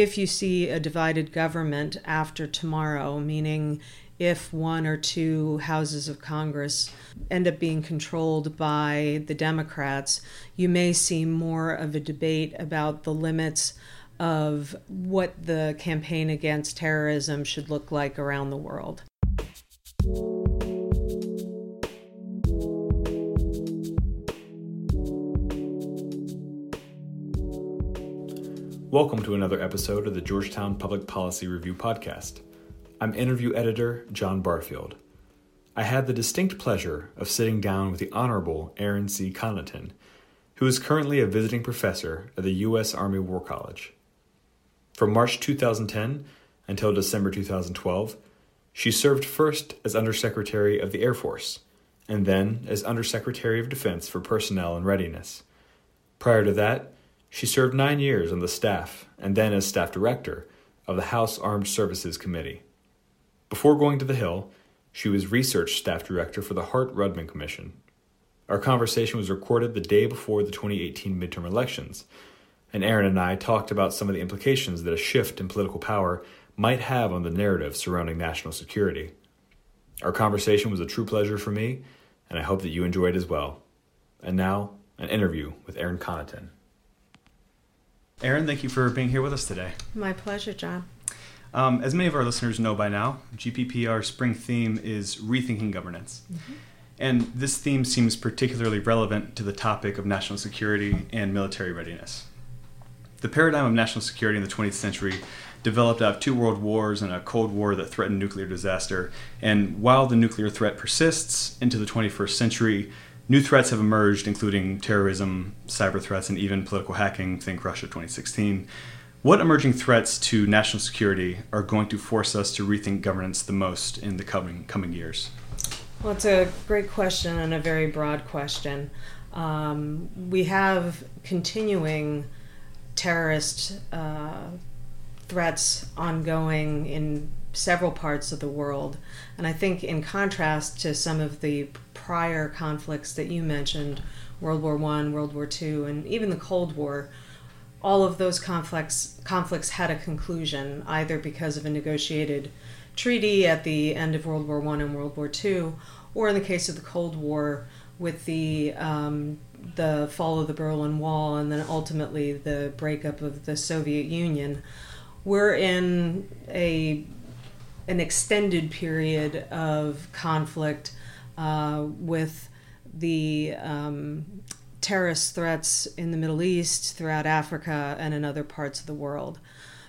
if you see a divided government after tomorrow, meaning if one or two houses of Congress end up being controlled by the Democrats, you may see more of a debate about the limits of what the campaign against terrorism should look like around the world. Welcome to another episode of the Georgetown Public Policy Review Podcast. I'm interview editor John Barfield. I had the distinct pleasure of sitting down with the Honorable Erin C. Conaton, who is currently a visiting professor at the U.S. Army War College. From March 2010 until December 2012, she served first as Undersecretary of the Air Force and then as Undersecretary of Defense for Personnel and Readiness. Prior to that, she served nine years on the staff and then as staff director of the House Armed Services Committee. Before going to the Hill, she was research staff director for the Hart Rudman Commission. Our conversation was recorded the day before the 2018 midterm elections, and Erin and I talked about some of the implications that a shift in political power might have on the narrative surrounding national security. Our conversation was a true pleasure for me, and I hope that you enjoyed as well. And now, an interview with Erin Conaton. Erin, thank you for being here with us today. My pleasure, John. Um, as many of our listeners know by now, GPPR spring theme is rethinking governance. Mm-hmm. And this theme seems particularly relevant to the topic of national security and military readiness. The paradigm of national security in the 20th century developed out of two world wars and a Cold War that threatened nuclear disaster. And while the nuclear threat persists into the 21st century, new threats have emerged, including terrorism, cyber threats, and even political hacking, think Russia 2016. What emerging threats to national security are going to force us to rethink governance the most in the coming coming years? Well, it's a great question and a very broad question. Um, we have continuing terrorist uh, threats ongoing in several parts of the world. And I think, in contrast to some of the prior conflicts that you mentioned, World War One, World War Two, and even the Cold War, all of those conflicts conflicts had a conclusion either because of a negotiated treaty at the end of World War One and World War Two, or in the case of the Cold War with the um, the fall of the Berlin Wall and then ultimately the breakup of the Soviet Union. We're in a an extended period of conflict uh, with the um, terrorist threats in the Middle East, throughout Africa, and in other parts of the world.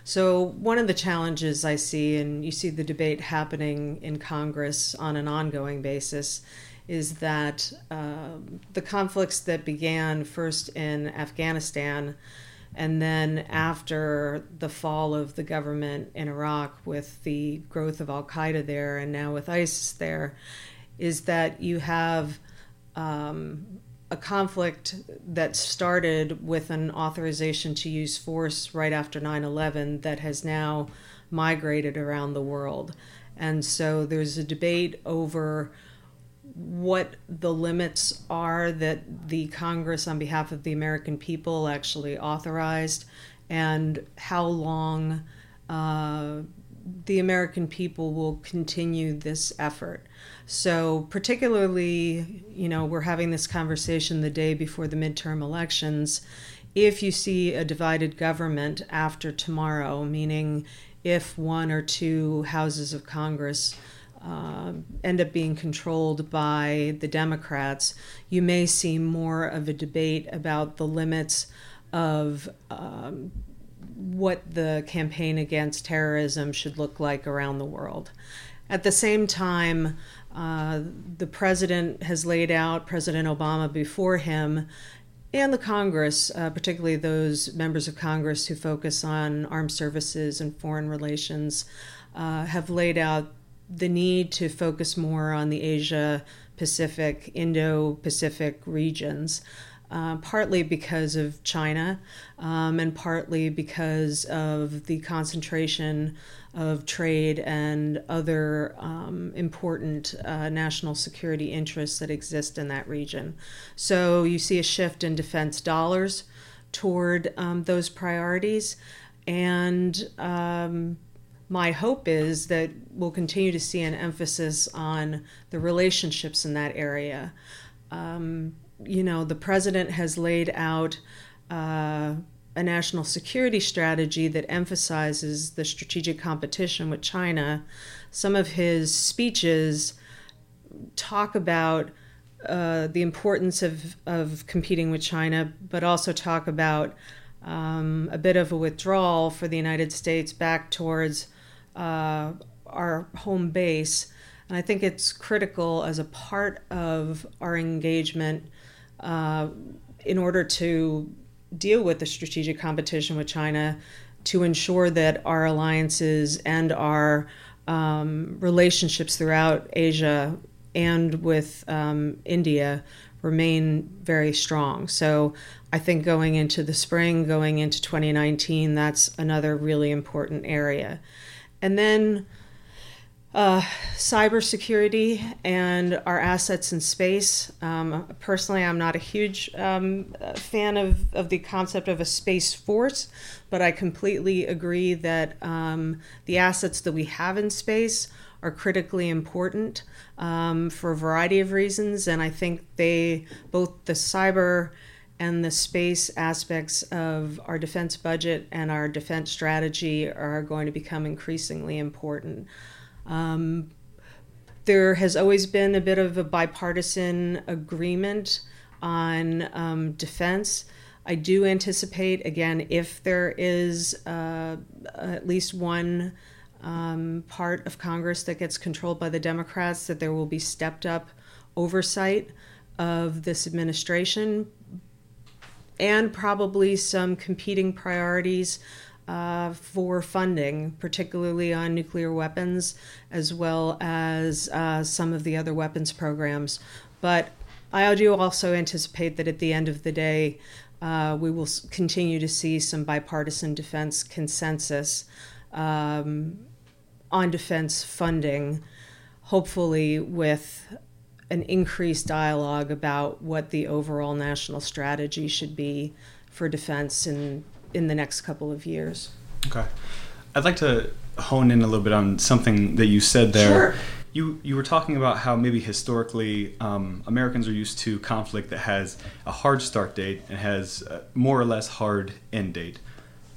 So, one of the challenges I see, and you see the debate happening in Congress on an ongoing basis, is that uh, the conflicts that began first in Afghanistan and then after the fall of the government in Iraq with the growth of Al Qaeda there and now with ISIS there, is that you have um, a conflict that started with an authorization to use force right after 9 11 that has now migrated around the world. And so there's a debate over what the limits are that the Congress, on behalf of the American people, actually authorized, and how long uh, the American people will continue this effort. So, particularly, you know, we're having this conversation the day before the midterm elections. If you see a divided government after tomorrow, meaning if one or two houses of Congress uh, end up being controlled by the Democrats, you may see more of a debate about the limits of um, what the campaign against terrorism should look like around the world. At the same time, uh, the president has laid out, President Obama before him, and the Congress, uh, particularly those members of Congress who focus on armed services and foreign relations, uh, have laid out the need to focus more on the Asia Pacific, Indo Pacific regions. Uh, partly because of China, um, and partly because of the concentration of trade and other um, important uh, national security interests that exist in that region. So you see a shift in defense dollars toward um, those priorities. and um, my hope is that we'll continue to see an emphasis on the relationships in that area. Um, you know, the president has laid out uh, a national security strategy that emphasizes the strategic competition with China. Some of his speeches talk about uh, the importance of, of competing with China, but also talk about um, a bit of a withdrawal for the United States back towards uh, our home base. And I think it's critical as a part of our engagement uh, in order to deal with the strategic competition with China to ensure that our alliances and our um, relationships throughout Asia and with um, India remain very strong. So I think going into the spring, going into 2019, that's another really important area. And then uh, cybersecurity and our assets in space. Um, personally, I'm not a huge um, fan of, of the concept of a space force, but I completely agree that um, the assets that we have in space are critically important um, for a variety of reasons. And I think they, both the cyber and the space aspects of our defense budget and our defense strategy are going to become increasingly important. Um, there has always been a bit of a bipartisan agreement on um, defense. I do anticipate, again, if there is uh, at least one um, part of Congress that gets controlled by the Democrats, that there will be stepped up oversight of this administration and probably some competing priorities uh, for funding, particularly on nuclear weapons, as well as uh, some of the other weapons programs. But I do also anticipate that at the end of the day, uh, we will continue to see some bipartisan defense consensus um, on defense funding, hopefully with an increased dialogue about what the overall national strategy should be for defense in in the next couple of years. Okay, I'd like to hone in a little bit on something that you said there. Sure. You you were talking about how maybe historically um, Americans are used to conflict that has a hard start date and has a more or less hard end date.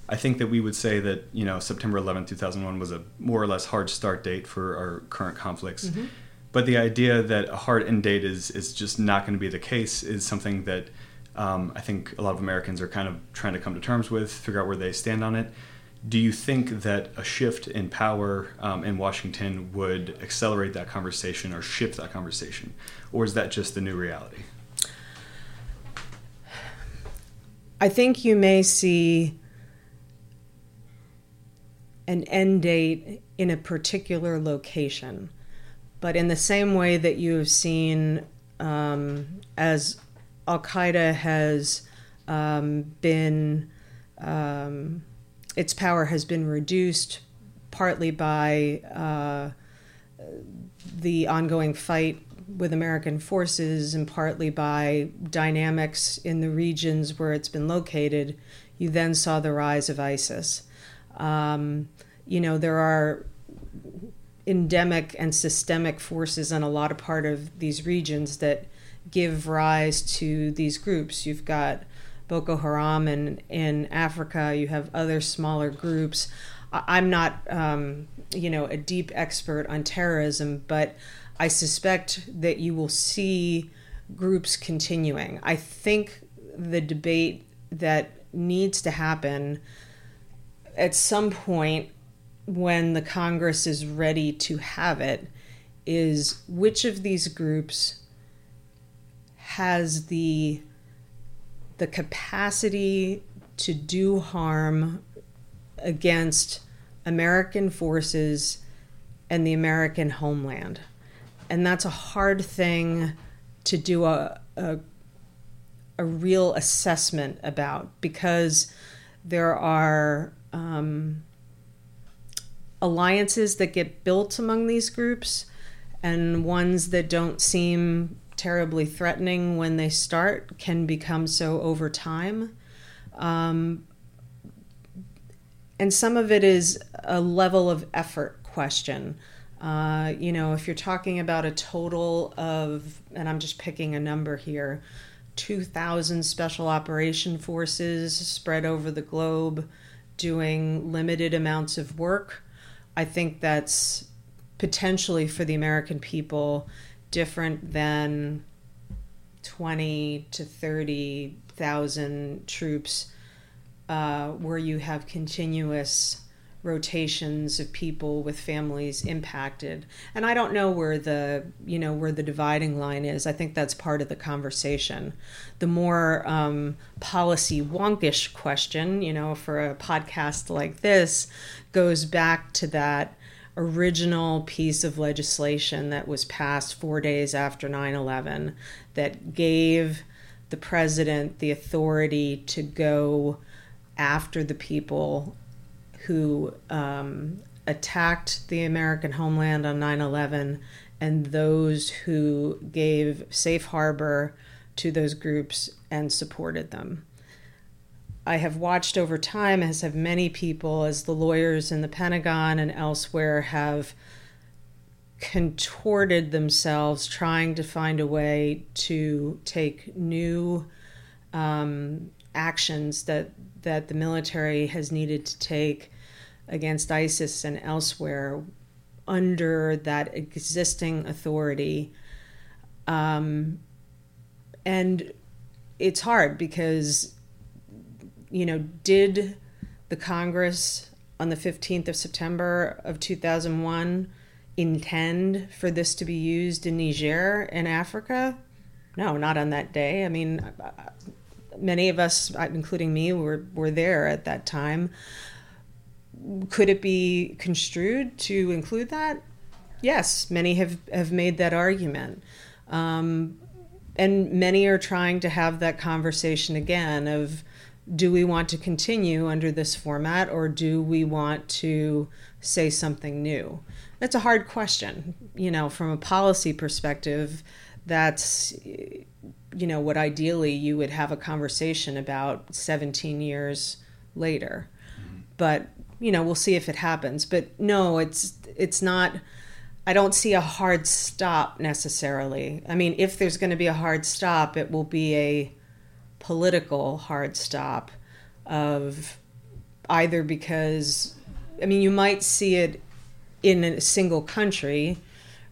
I think that we would say that you know September 11, 2001 was a more or less hard start date for our current conflicts. Mm-hmm. But the idea that a hard end date is is just not going to be the case is something that um, I think a lot of Americans are kind of trying to come to terms with, figure out where they stand on it. Do you think that a shift in power um, in Washington would accelerate that conversation or shift that conversation, or is that just the new reality? I think you may see an end date in a particular location. But in the same way that you have seen um, as Al Qaeda has um, been, um, its power has been reduced partly by uh, the ongoing fight with American forces and partly by dynamics in the regions where it's been located. You then saw the rise of ISIS. Um, you know, there are endemic and systemic forces in a lot of part of these regions that give rise to these groups. You've got Boko Haram in, in Africa, you have other smaller groups. I'm not, um, you know, a deep expert on terrorism, but I suspect that you will see groups continuing. I think the debate that needs to happen at some point when the Congress is ready to have it is which of these groups has the the capacity to do harm against American forces and the American homeland. And that's a hard thing to do a, a, a real assessment about because there are um, alliances that get built among these groups and ones that don't seem terribly threatening when they start can become so over time. Um, and some of it is a level of effort question. Uh, you know, if you're talking about a total of, and I'm just picking a number here, 2,000 special operation forces spread over the globe doing limited amounts of work, I think that's potentially for the American people different than 20 to 30,000 troops uh, where you have continuous rotations of people with families impacted. And i don't know where the you know where the dividing line is. I think that's part of the conversation. The more um, policy wonkish question you know for a podcast like this goes back to that original piece of legislation that was passed four days after 9-11 that gave the president the authority to go after the people who um, attacked the American homeland on 9 11 and those who gave safe harbor to those groups and supported them. I have watched over time, as have many people, as the lawyers in the Pentagon and elsewhere have contorted themselves trying to find a way to take new um, actions that that the military has needed to take against ISIS and elsewhere under that existing authority. Um, and it's hard because, you know, did the Congress on the 15th of September of 2001 intend for this to be used in Niger in Africa? No, not on that day. I mean, many of us, including me, were, were there at that time. Could it be construed to include that? Yes, many have, have made that argument. Um, and many are trying to have that conversation again of do we want to continue under this format or do we want to say something new? That's a hard question. You know, from a policy perspective, that's you know what ideally you would have a conversation about 17 years later mm-hmm. but you know we'll see if it happens but no it's it's not i don't see a hard stop necessarily i mean if there's going to be a hard stop it will be a political hard stop of either because i mean you might see it in a single country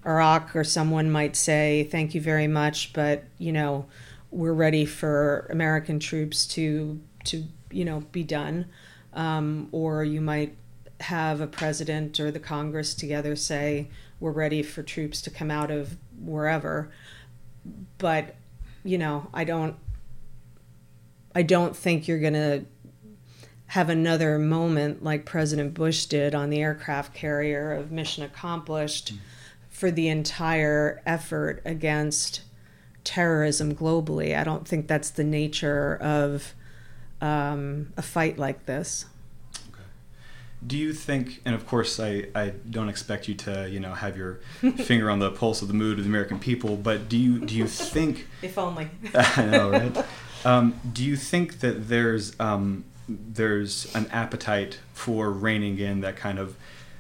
Iraq or someone might say, "Thank you very much, but you know, we're ready for American troops to to you know be done," um, or you might have a president or the Congress together say, "We're ready for troops to come out of wherever," but you know, I don't. I don't think you're going to have another moment like President Bush did on the aircraft carrier of mission accomplished. Mm-hmm for the entire effort against terrorism globally. I don't think that's the nature of um, a fight like this. Okay. Do you think, and of course, I, I don't expect you to, you know, have your finger on the pulse of the mood of the American people, but do you do you think? if only. I know, right? Um, do you think that there's um, there's an appetite for reining in that kind of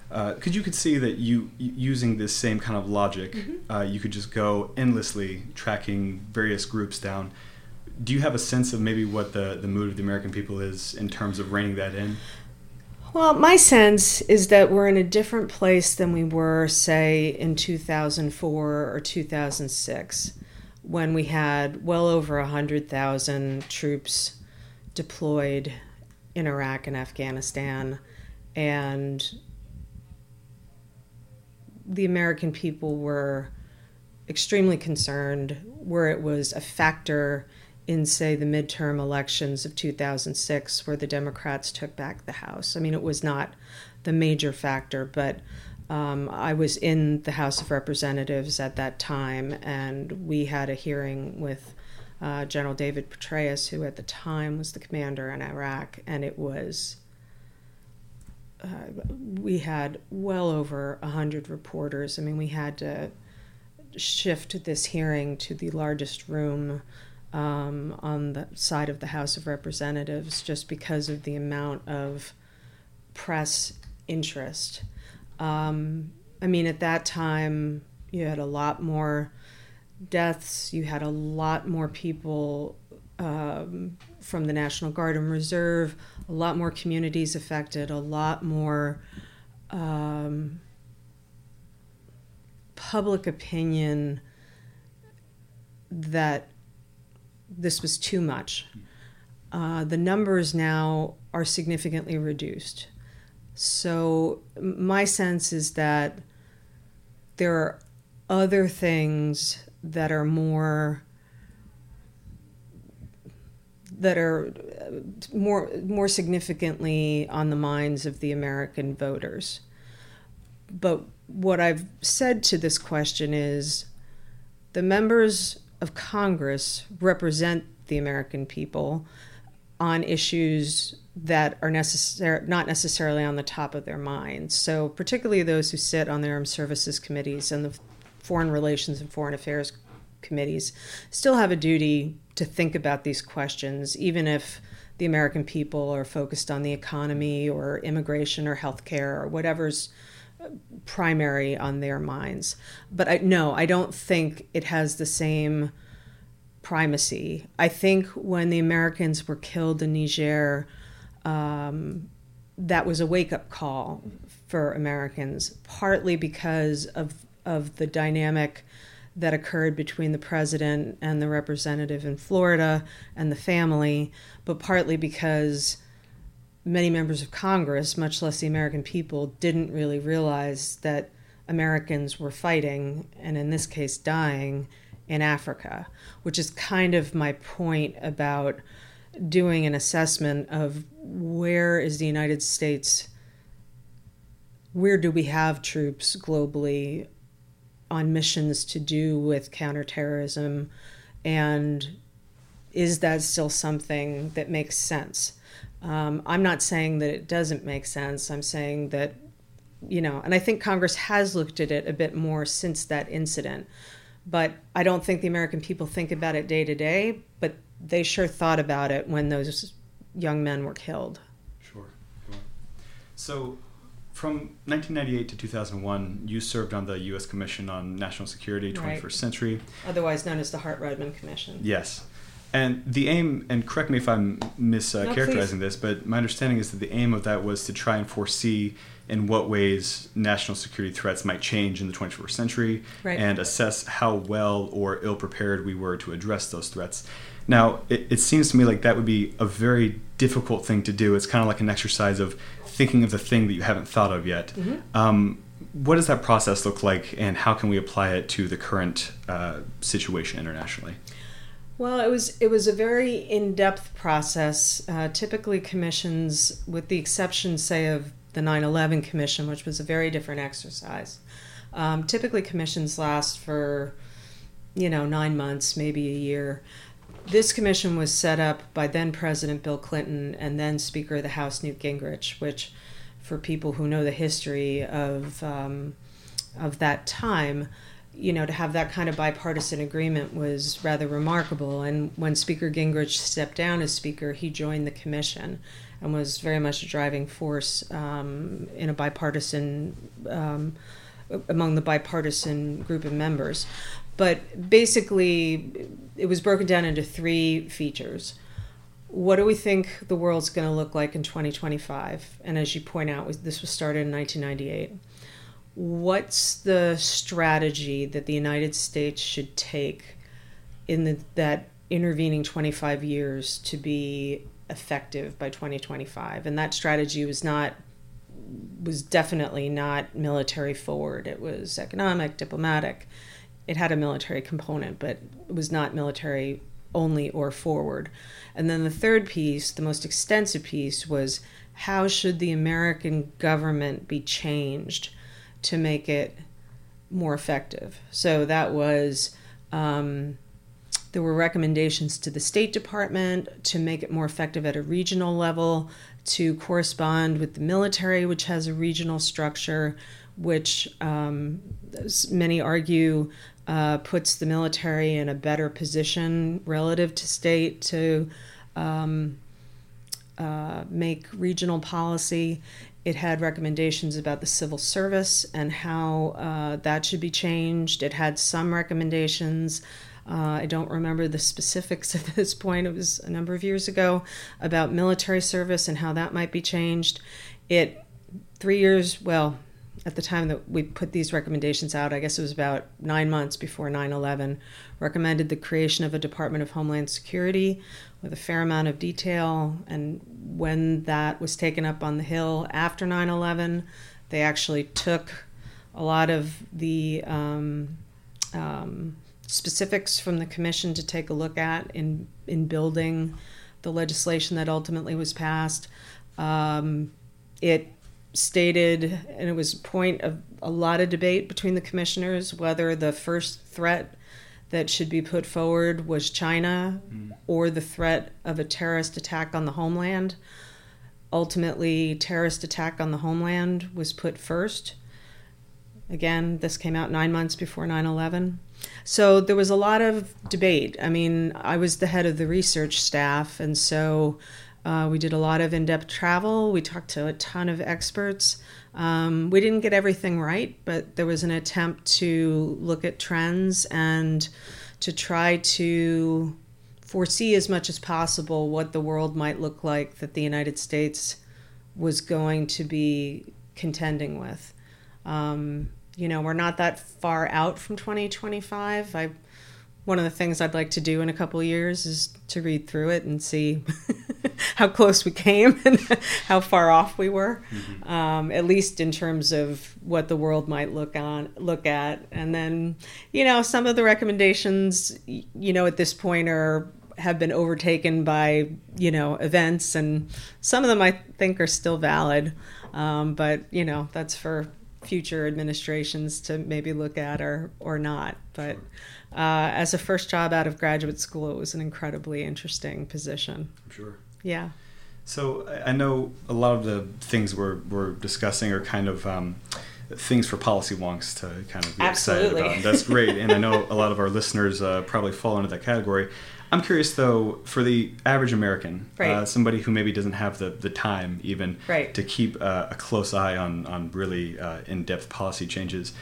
because uh, you could see that you using this same kind of logic, mm-hmm. uh, you could just go endlessly tracking various groups down. Do you have a sense of maybe what the, the mood of the American people is in terms of reining that in? Well, my sense is that we're in a different place than we were, say, in 2004 or 2006, when we had well over 100,000 troops deployed in Iraq and Afghanistan. And the American people were extremely concerned, where it was a factor in, say, the midterm elections of 2006, where the Democrats took back the House. I mean, it was not the major factor, but um, I was in the House of Representatives at that time, and we had a hearing with uh, General David Petraeus, who at the time was the commander in Iraq, and it was uh, we had well over 100 reporters. I mean, we had to shift this hearing to the largest room um, on the side of the House of Representatives just because of the amount of press interest. Um, I mean, at that time, you had a lot more deaths, you had a lot more people um, from the National Guard and Reserve, a lot more communities affected, a lot more um, public opinion that this was too much. Uh, the numbers now are significantly reduced. So, my sense is that there are other things that are more that are uh, more more significantly on the minds of the American voters. But what I've said to this question is the members of Congress represent the American people on issues that are necessar- not necessarily on the top of their minds. So, particularly those who sit on the armed services committees and the foreign relations and foreign affairs committees still have a duty to think about these questions, even if the American people are focused on the economy or immigration or healthcare or whatever's uh, primary on their minds. But I, no, I don't think it has the same primacy. I think when the Americans were killed in Niger, um, that was a wake up call for Americans, partly because of of the dynamic that occurred between the president and the representative in Florida and the family, but partly because many members of Congress, much less the American people, didn't really realize that Americans were fighting, and in this case, dying in Africa, which is kind of my point about doing an assessment of where is the United States, where do we have troops globally on missions to do with counterterrorism, and is that still something that makes sense? Um, I'm not saying that it doesn't make sense. I'm saying that, you know, and I think Congress has looked at it a bit more since that incident. But I don't think the American people think about it day to day, but they sure thought about it when those young men were killed. Sure. sure. So, from 1998 to 2001, you served on the U.S. Commission on National Security, 21st right. Century. Otherwise known as the Hart-Rudman Commission. Yes. And the aim, and correct me if I'm mischaracterizing uh, no, this, but my understanding is that the aim of that was to try and foresee in what ways national security threats might change in the 21st century right. and assess how well or ill prepared we were to address those threats. Now, it, it seems to me like that would be a very difficult thing to do. It's kind of like an exercise of thinking of the thing that you haven't thought of yet. Mm-hmm. Um, what does that process look like, and how can we apply it to the current uh, situation internationally? Well, it was it was a very in depth process. Uh, typically, commissions, with the exception, say, of the 9/11 Commission, which was a very different exercise. Um, typically, commissions last for, you know, nine months, maybe a year. This commission was set up by then President Bill Clinton and then Speaker of the House Newt Gingrich, which, for people who know the history of um, of that time, you know, to have that kind of bipartisan agreement was rather remarkable. And when Speaker Gingrich stepped down as Speaker, he joined the commission and was very much a driving force um, in a bipartisan, um, among the bipartisan group of members. But basically, it was broken down into three features. What do we think the world's going to look like in 2025? And as you point out, this was started in 1998 what's the strategy that the United States should take in the, that intervening 25 years to be effective by 2025 and that strategy was not was definitely not military forward it was economic diplomatic it had a military component but it was not military only or forward and then the third piece the most extensive piece was how should the american government be changed to make it more effective. So that was um, there were recommendations to the State Department to make it more effective at a regional level, to correspond with the military, which has a regional structure, which um, many argue uh, puts the military in a better position relative to state to um, uh, make regional policy it had recommendations about the civil service and how uh, that should be changed. It had some recommendations. Uh, I don't remember the specifics at this point. It was a number of years ago about military service and how that might be changed. It three years well at the time that we put these recommendations out, I guess it was about nine months before 9 11, recommended the creation of a Department of Homeland Security with a fair amount of detail. And when that was taken up on the Hill after 9 11, they actually took a lot of the um, um, specifics from the commission to take a look at in, in building the legislation that ultimately was passed. Um, it stated, and it was a point of a lot of debate between the commissioners whether the first threat that should be put forward was China mm. or the threat of a terrorist attack on the homeland. Ultimately, terrorist attack on the homeland was put first. Again, this came out nine months before 9 11. So there was a lot of debate. I mean, I was the head of the research staff, and so uh, we did a lot of in depth travel. We talked to a ton of experts. Um, we didn't get everything right, but there was an attempt to look at trends and to try to foresee as much as possible what the world might look like that the United States was going to be contending with. Um, you know, we're not that far out from 2025. I one of the things I'd like to do in a couple years is to read through it and see how close we came and how far off we were, mm-hmm. um, at least in terms of what the world might look on look at. And then, you know, some of the recommendations, you know, at this point are have been overtaken by you know events, and some of them I think are still valid. Um, but you know, that's for future administrations to maybe look at or or not. But uh, as a first job out of graduate school, it was an incredibly interesting position. I'm sure. Yeah. So I know a lot of the things we're we're discussing are kind of. Um, things for policy wonks to kind of be Absolutely. excited about. And that's great. and I know a lot of our listeners uh, probably fall into that category. I'm curious though, for the average American, right. uh, somebody who maybe doesn't have the, the time even right. to keep uh, a close eye on on really uh, in depth policy changes.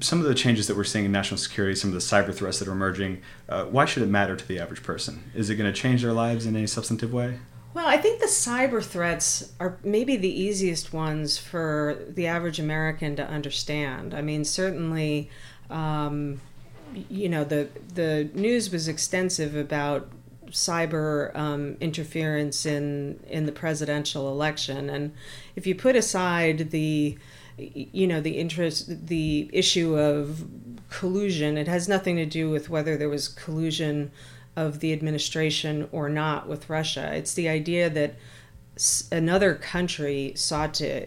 Some of the changes that we're seeing in national security, some of the cyber threats that are emerging, uh, why should it matter to the average person? Is it going to change their lives in any substantive way? Well, I think the cyber threats are maybe the easiest ones for the average American to understand. I mean, certainly. Um, you know the the news was extensive about cyber um, interference in in the presidential election, and if you put aside the you know the interest the issue of collusion, it has nothing to do with whether there was collusion of the administration or not with Russia. It's the idea that another country sought to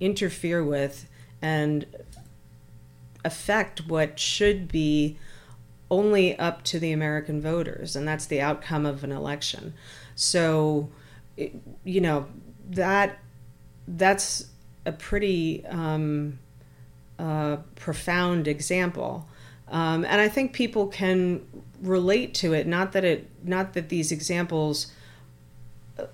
interfere with and affect what should be only up to the American voters, and that's the outcome of an election. So, you know, that that's a pretty um, uh, profound example, um, and I think people can relate to it. Not that it, not that these examples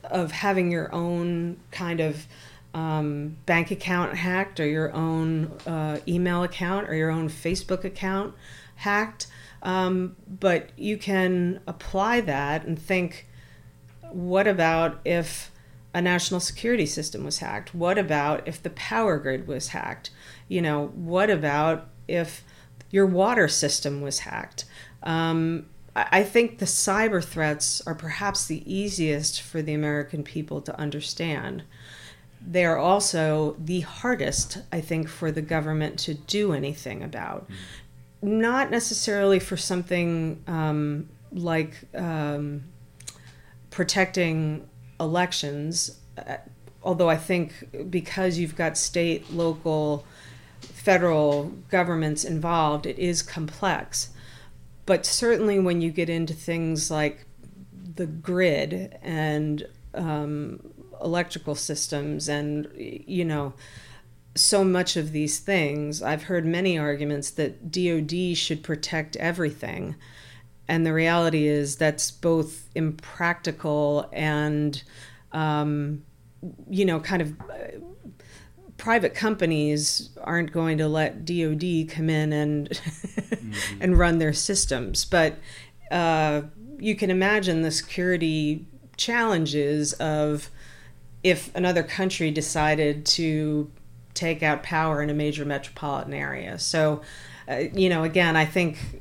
of having your own kind of um, bank account hacked or your own uh, email account or your own Facebook account hacked. Um, but you can apply that and think what about if a national security system was hacked? What about if the power grid was hacked? You know, what about if your water system was hacked? Um, I think the cyber threats are perhaps the easiest for the American people to understand they are also the hardest, I think, for the government to do anything about. Mm. Not necessarily for something um, like um, protecting elections, uh, although I think because you've got state, local, federal governments involved, it is complex. But certainly when you get into things like the grid and um, electrical systems and you know so much of these things i've heard many arguments that dod should protect everything and the reality is that's both impractical and um, you know kind of private companies aren't going to let DoD come in and mm-hmm. and run their systems, but uh, you can imagine the security challenges of if another country decided to take out power in a major metropolitan area. So, uh, you know, again, I think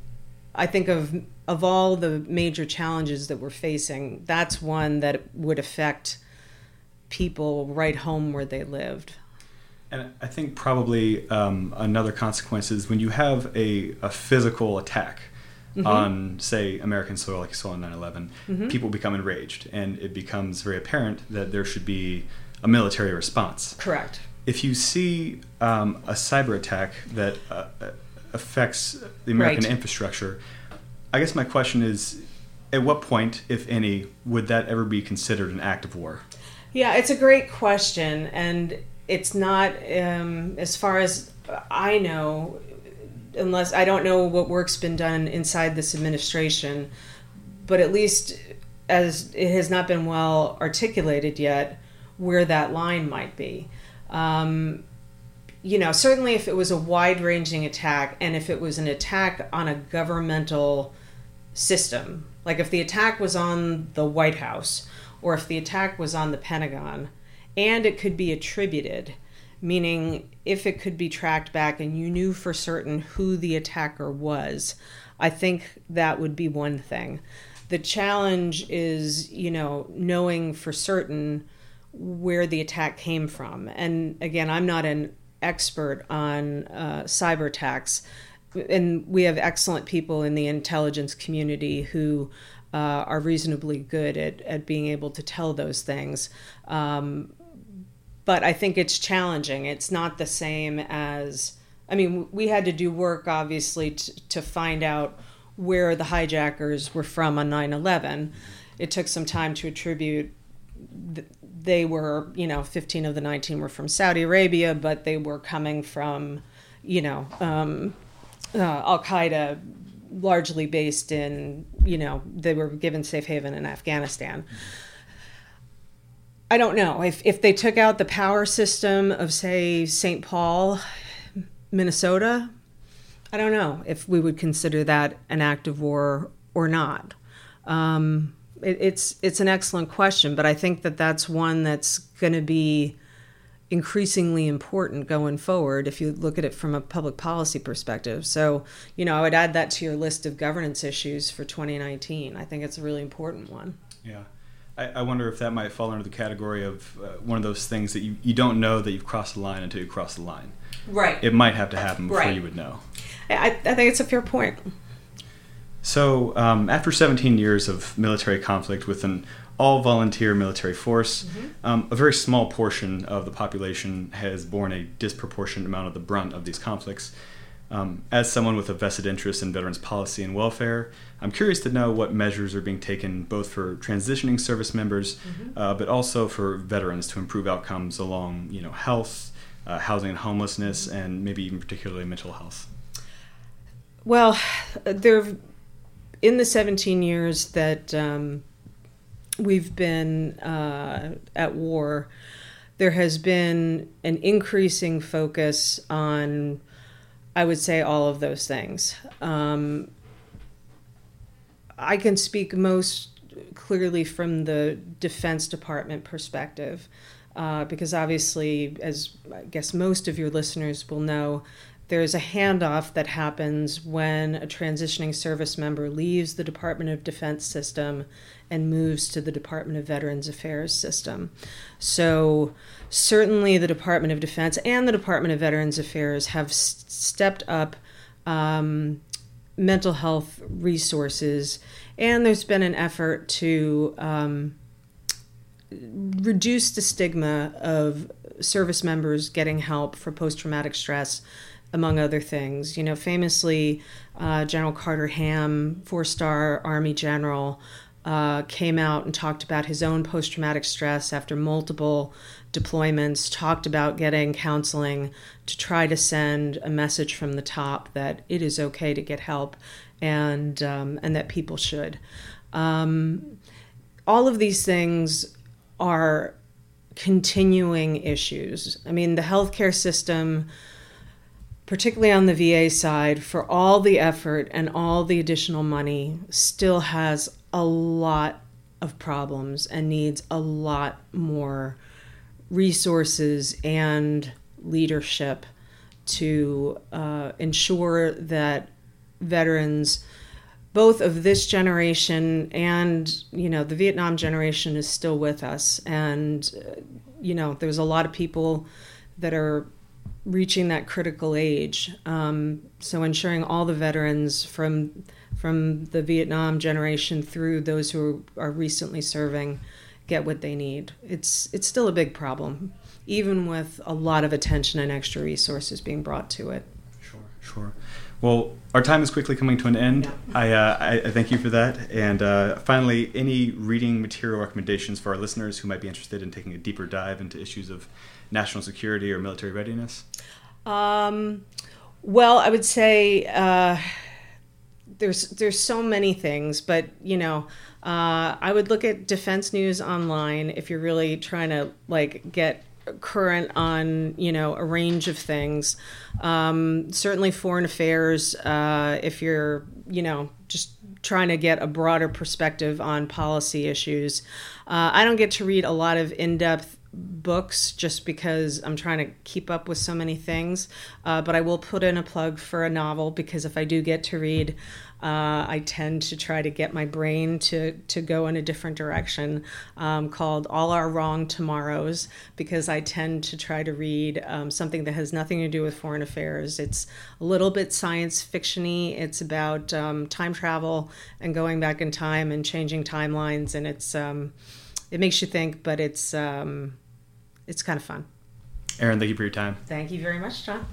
I think of of all the major challenges that we're facing, that's one that would affect people right home where they lived. And I think probably um, another consequence is when you have a, a physical attack mm-hmm. on, say, American soil, like you saw on 9 11, mm-hmm. people become enraged. And it becomes very apparent that there should be a military response. Correct. If you see um, a cyber attack that uh, affects the American right. infrastructure, I guess my question is at what point, if any, would that ever be considered an act of war? Yeah, it's a great question. And it's not, um, as far as I know, unless I don't know what work's been done inside this administration, but at least as it has not been well articulated yet where that line might be. Um, you know, certainly if it was a wide ranging attack and if it was an attack on a governmental system, like if the attack was on the White House or if the attack was on the Pentagon and it could be attributed, meaning if it could be tracked back and you knew for certain who the attacker was, I think that would be one thing. The challenge is, you know, knowing for certain where the attack came from. And again, I'm not an expert on uh, cyber attacks, and we have excellent people in the intelligence community who uh, are reasonably good at, at being able to tell those things. Um, but I think it's challenging. It's not the same as, I mean, we had to do work obviously t- to find out where the hijackers were from on 9 11. It took some time to attribute. They were, you know, 15 of the 19 were from Saudi Arabia, but they were coming from, you know, um, uh, Al Qaeda, largely based in, you know, they were given safe haven in Afghanistan. I don't know if if they took out the power system of say St. Paul, Minnesota. I don't know if we would consider that an act of war or not. Um, it, it's it's an excellent question, but I think that that's one that's going to be increasingly important going forward if you look at it from a public policy perspective. So, you know, I would add that to your list of governance issues for 2019. I think it's a really important one. Yeah. I, I wonder if that might fall under the category of uh, one of those things that you, you don't know that you've crossed the line until you cross the line. Right. It might have to happen before right. you would know. I, I think it's a fair point. So, um, after 17 years of military conflict with an all volunteer military force, mm-hmm. um, a very small portion of the population has borne a disproportionate amount of the brunt of these conflicts. Um, as someone with a vested interest in veterans policy and welfare, I'm curious to know what measures are being taken both for transitioning service members, mm-hmm. uh, but also for veterans to improve outcomes along, you know, health, uh, housing and homelessness, and maybe even particularly mental health. Well, there, in the 17 years that um, we've been uh, at war, there has been an increasing focus on I would say all of those things. Um, I can speak most clearly from the Defense Department perspective, uh, because obviously, as I guess most of your listeners will know, there's a handoff that happens when a transitioning service member leaves the Department of Defense system and moves to the Department of Veterans Affairs system. So, certainly the Department of Defense and the Department of Veterans Affairs have stepped up um, mental health resources, and there's been an effort to um, reduce the stigma of service members getting help for post traumatic stress. Among other things, you know, famously, uh, General Carter Ham, four star Army general, uh, came out and talked about his own post traumatic stress after multiple deployments, talked about getting counseling to try to send a message from the top that it is okay to get help and, um, and that people should. Um, all of these things are continuing issues. I mean, the healthcare system, particularly on the VA side, for all the effort and all the additional money, still has a lot of problems and needs a lot more resources and leadership to uh, ensure that veterans both of this generation and you know the Vietnam generation is still with us. And uh, you know there's a lot of people that are reaching that critical age um, so ensuring all the veterans from from the Vietnam generation through those who are recently serving get what they need it's it's still a big problem even with a lot of attention and extra resources being brought to it sure sure well, our time is quickly coming to an end. Yeah. I, uh, I, I, thank you for that. And uh, finally, any reading material recommendations for our listeners who might be interested in taking a deeper dive into issues of national security or military readiness? Um, well, I would say uh, there's there's so many things, but you know, uh, I would look at Defense News online if you're really trying to like get current on you know a range of things. Um, certainly, foreign affairs. Uh, if you're you know just trying to get a broader perspective on policy issues, uh, I don't get to read a lot of in-depth books just because I'm trying to keep up with so many things. Uh, but I will put in a plug for a novel because if I do get to read, uh, I tend to try to get my brain to, to go in a different direction um, called All Our Wrong Tomorrows because I tend to try to read um, something that has nothing to do with foreign affairs. It's a little bit science fictiony. It's about um, time travel and going back in time and changing timelines, and it's um, it makes you think, but it's um, it's kind of fun. Erin, thank you for your time. Thank you very much, John.